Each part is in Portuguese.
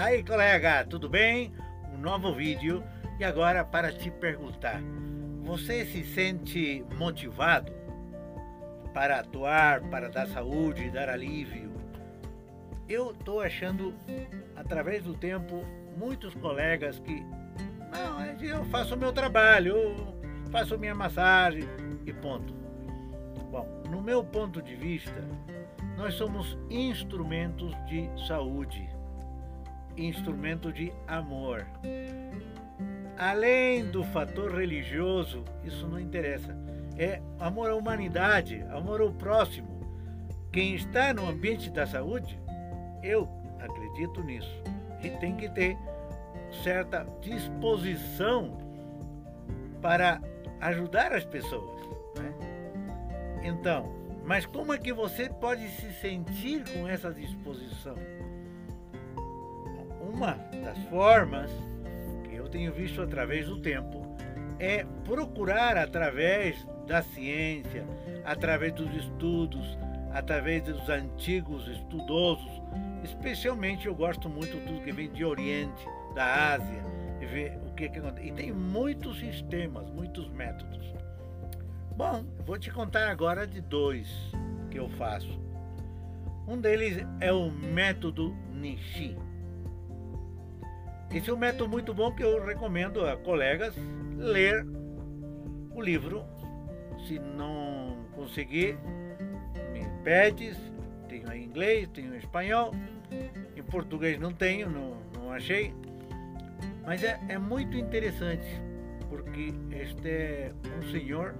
Aí colega, tudo bem? Um novo vídeo e agora para te perguntar, você se sente motivado para atuar, para dar saúde, dar alívio? Eu estou achando, através do tempo, muitos colegas que não, eu faço o meu trabalho, eu faço minha massagem e ponto. Bom, no meu ponto de vista, nós somos instrumentos de saúde, instrumento de amor. Além do fator religioso, isso não interessa. É amor à humanidade, amor ao próximo. Quem está no ambiente da saúde, eu acredito nisso. E tem que ter certa disposição para ajudar as pessoas. Né? Então, mas como é que você pode se sentir com essa disposição? Uma das formas que eu tenho visto através do tempo é procurar através da ciência, através dos estudos, através dos antigos estudosos, especialmente eu gosto muito tudo que vem de Oriente, da Ásia, e ver o que, que acontece. E tem muitos sistemas, muitos métodos. Bom, vou te contar agora de dois que eu faço. Um deles é o método Nishi. Esse é um método muito bom que eu recomendo a colegas ler o livro. Se não conseguir, me pedes. Tenho em inglês, tenho em espanhol. Em português não tenho, não, não achei. Mas é, é muito interessante, porque este é um senhor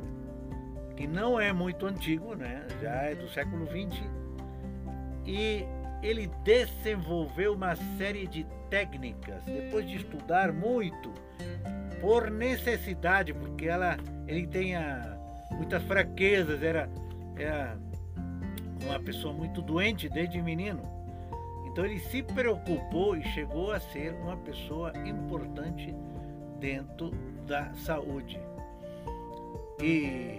que não é muito antigo, né? já é do século XX, e ele desenvolveu uma série de técnicas, depois de estudar muito, por necessidade, porque ela, ele tem muitas fraquezas, era, era uma pessoa muito doente desde menino. Então ele se preocupou e chegou a ser uma pessoa importante dentro da saúde. E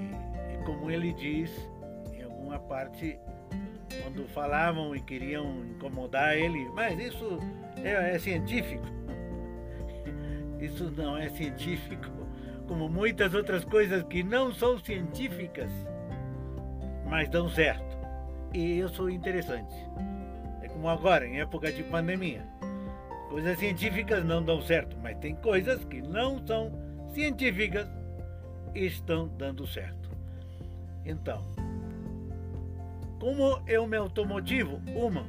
como ele diz em alguma parte, quando falavam e queriam incomodar ele, mas isso é, é científico. Isso não é científico, como muitas outras coisas que não são científicas, mas dão certo. E eu sou interessante. É como agora, em época de pandemia. Coisas científicas não dão certo, mas tem coisas que não são científicas e estão dando certo. Então, como eu me automotivo? Uma,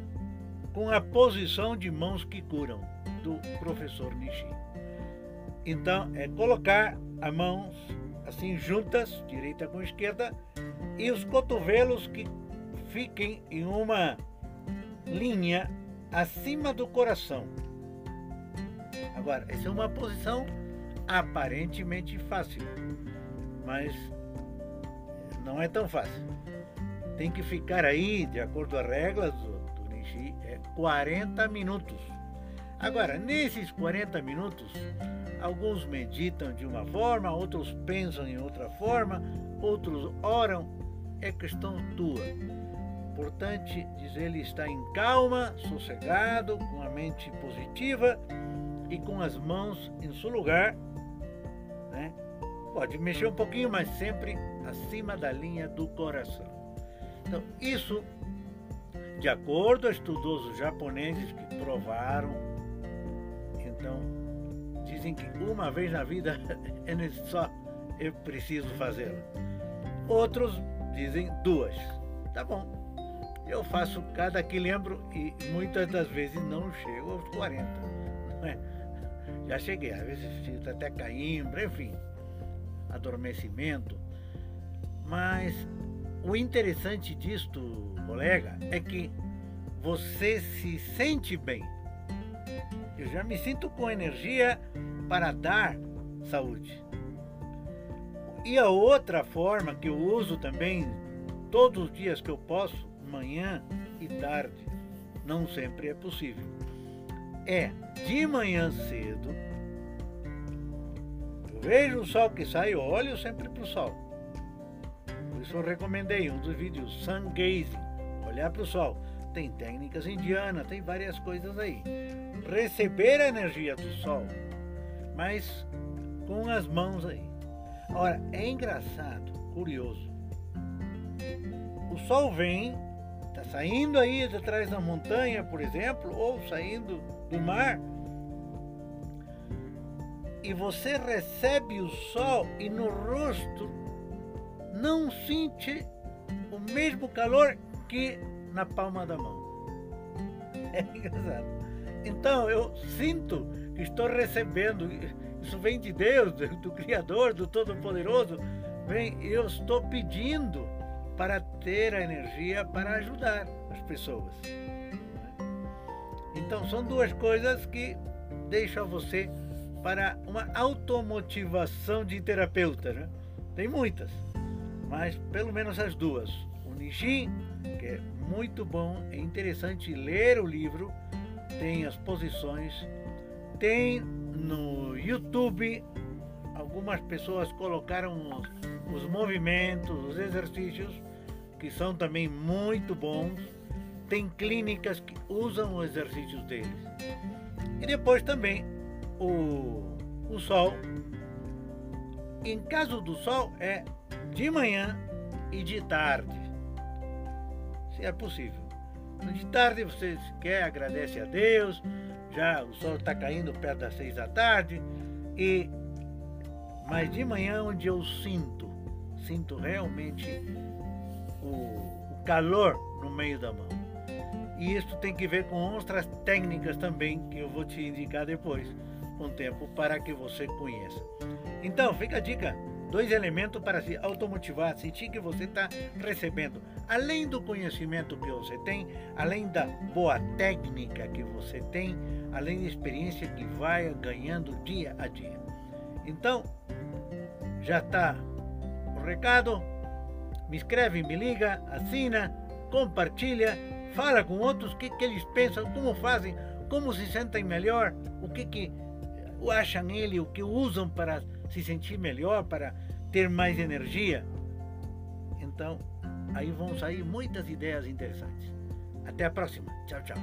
com a posição de mãos que curam, do professor Nishi. Então, é colocar as mãos assim juntas, direita com esquerda, e os cotovelos que fiquem em uma linha acima do coração. Agora, essa é uma posição aparentemente fácil, mas não é tão fácil. Tem que ficar aí, de acordo com as regras do, do Nishi, é 40 minutos. Agora, nesses 40 minutos, alguns meditam de uma forma, outros pensam em outra forma, outros oram. É questão tua. Importante, diz ele, estar em calma, sossegado, com a mente positiva e com as mãos em seu lugar, né? Pode mexer um pouquinho, mas sempre acima da linha do coração. Então, isso, de acordo a estudiosos japoneses que provaram, então, dizem que uma vez na vida é só é preciso fazê-la. Outros dizem duas. Tá bom. Eu faço cada que lembro e muitas das vezes não chego aos 40. Não é? Já cheguei, às vezes sinto até caimbra, enfim adormecimento. Mas o interessante disto, colega, é que você se sente bem. Eu já me sinto com energia para dar saúde. E a outra forma que eu uso também todos os dias que eu posso, manhã e tarde, não sempre é possível, é de manhã cedo vejo o sol que sai, eu olho sempre para o sol. Isso eu recomendei um dos vídeos, sun gazing, olhar para o sol. tem técnicas indianas, tem várias coisas aí. Receber a energia do sol, mas com as mãos aí. Ora, é engraçado, curioso. O sol vem, está saindo aí de trás da montanha, por exemplo, ou saindo do mar, e você recebe o sol e no rosto não sente o mesmo calor que na palma da mão. É engraçado. Então eu sinto que estou recebendo, isso vem de Deus, do, do Criador, do Todo-Poderoso, vem, eu estou pedindo para ter a energia para ajudar as pessoas. Então são duas coisas que deixam você para uma automotivação de terapeuta. Né? Tem muitas, mas pelo menos as duas. O Nijin, que é muito bom, é interessante ler o livro, tem as posições, tem no YouTube, algumas pessoas colocaram os, os movimentos, os exercícios, que são também muito bons. Tem clínicas que usam os exercícios deles. E depois também o, o sol. Em caso do sol, é de manhã e de tarde. Se é possível. De tarde você quer, agradece a Deus, já o sol está caindo perto das seis da tarde, e mas de manhã onde eu sinto, sinto realmente o, o calor no meio da mão. E isso tem que ver com outras técnicas também que eu vou te indicar depois com o tempo para que você conheça. Então, fica a dica: dois elementos para se automotivar, sentir que você está recebendo, além do conhecimento que você tem, além da boa técnica que você tem, além da experiência que vai ganhando dia a dia. Então, já está o recado. Me escreve, me liga, assina, compartilha, fala com outros o que, que eles pensam, como fazem, como se sentem melhor, o que, que acham ele, o que usam para se sentir melhor, para ter mais energia. Então, aí vão sair muitas ideias interessantes. Até a próxima. Tchau, tchau.